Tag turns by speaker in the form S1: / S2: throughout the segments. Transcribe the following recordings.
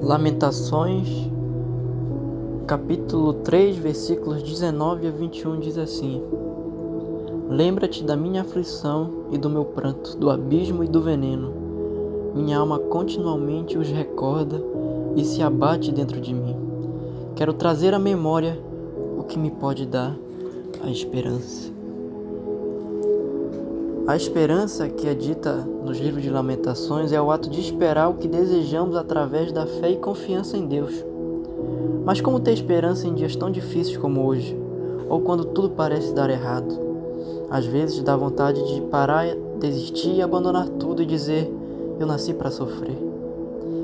S1: Lamentações, capítulo 3, versículos 19 a 21 diz assim: Lembra-te da minha aflição e do meu pranto, do abismo e do veneno. Minha alma continuamente os recorda e se abate dentro de mim. Quero trazer à memória o que me pode dar a esperança. A esperança que é dita nos livros de Lamentações é o ato de esperar o que desejamos através da fé e confiança em Deus. Mas como ter esperança em dias tão difíceis como hoje, ou quando tudo parece dar errado? Às vezes dá vontade de parar, desistir e abandonar tudo e dizer: Eu nasci para sofrer.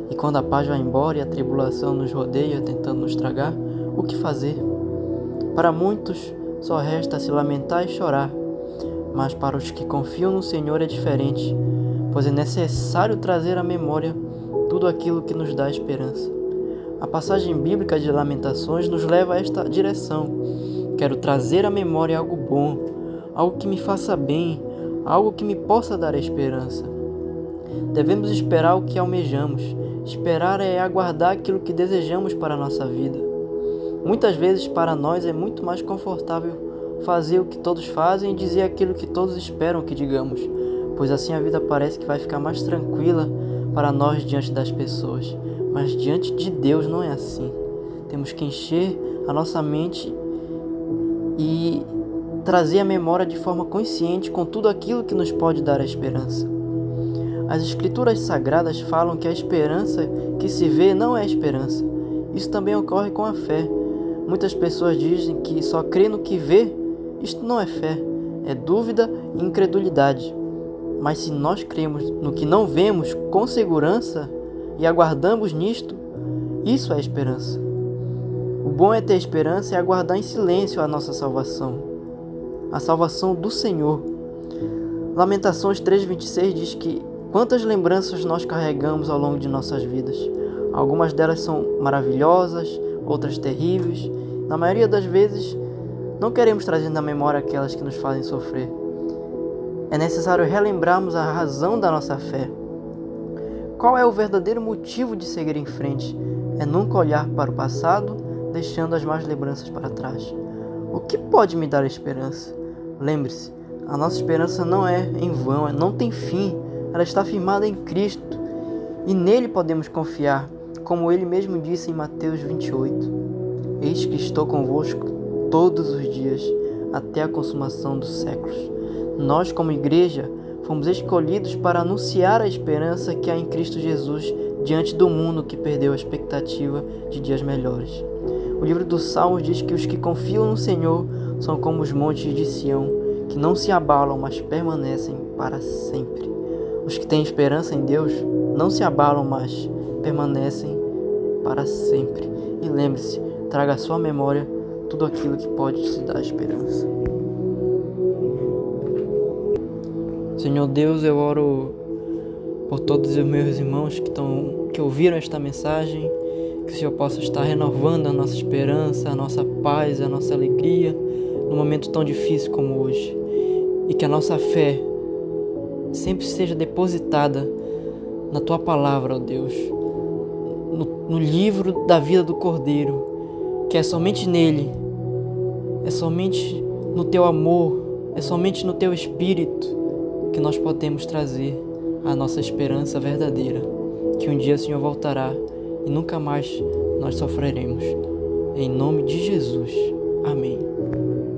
S1: E quando a paz vai embora e a tribulação nos rodeia tentando nos tragar, o que fazer? Para muitos, só resta se lamentar e chorar mas para os que confiam no Senhor é diferente, pois é necessário trazer à memória tudo aquilo que nos dá esperança. A passagem bíblica de Lamentações nos leva a esta direção. Quero trazer à memória algo bom, algo que me faça bem, algo que me possa dar esperança. Devemos esperar o que almejamos. Esperar é aguardar aquilo que desejamos para a nossa vida. Muitas vezes, para nós, é muito mais confortável fazer o que todos fazem e dizer aquilo que todos esperam que digamos, pois assim a vida parece que vai ficar mais tranquila para nós diante das pessoas. Mas diante de Deus não é assim. Temos que encher a nossa mente e trazer a memória de forma consciente com tudo aquilo que nos pode dar a esperança. As escrituras sagradas falam que a esperança que se vê não é esperança. Isso também ocorre com a fé. Muitas pessoas dizem que só crê no que vê isto não é fé, é dúvida e incredulidade. Mas se nós cremos no que não vemos com segurança e aguardamos nisto, isso é esperança. O bom é ter esperança e aguardar em silêncio a nossa salvação, a salvação do Senhor. Lamentações 3:26 diz que quantas lembranças nós carregamos ao longo de nossas vidas. Algumas delas são maravilhosas, outras terríveis. Na maioria das vezes, não queremos trazer na memória aquelas que nos fazem sofrer. É necessário relembrarmos a razão da nossa fé. Qual é o verdadeiro motivo de seguir em frente? É nunca olhar para o passado, deixando as más lembranças para trás. O que pode me dar esperança? Lembre-se, a nossa esperança não é em vão, não tem fim, ela está firmada em Cristo e nele podemos confiar, como ele mesmo disse em Mateus 28. Eis que estou convosco todos os dias até a consumação dos séculos. Nós, como igreja, fomos escolhidos para anunciar a esperança que há em Cristo Jesus diante do mundo que perdeu a expectativa de dias melhores. O livro dos Salmos diz que os que confiam no Senhor são como os montes de Sião, que não se abalam, mas permanecem para sempre. Os que têm esperança em Deus não se abalam, mas permanecem para sempre. E lembre-se, traga à sua memória tudo aquilo que pode te dar esperança. Senhor Deus, eu oro por todos os meus irmãos que, estão, que ouviram esta mensagem, que o Senhor possa estar renovando a nossa esperança, a nossa paz, a nossa alegria num momento tão difícil como hoje. E que a nossa fé sempre seja depositada na tua palavra, ó Deus, no, no livro da vida do Cordeiro, que é somente nele é somente no teu amor, é somente no teu espírito que nós podemos trazer a nossa esperança verdadeira, que um dia o Senhor voltará e nunca mais nós sofreremos. Em nome de Jesus.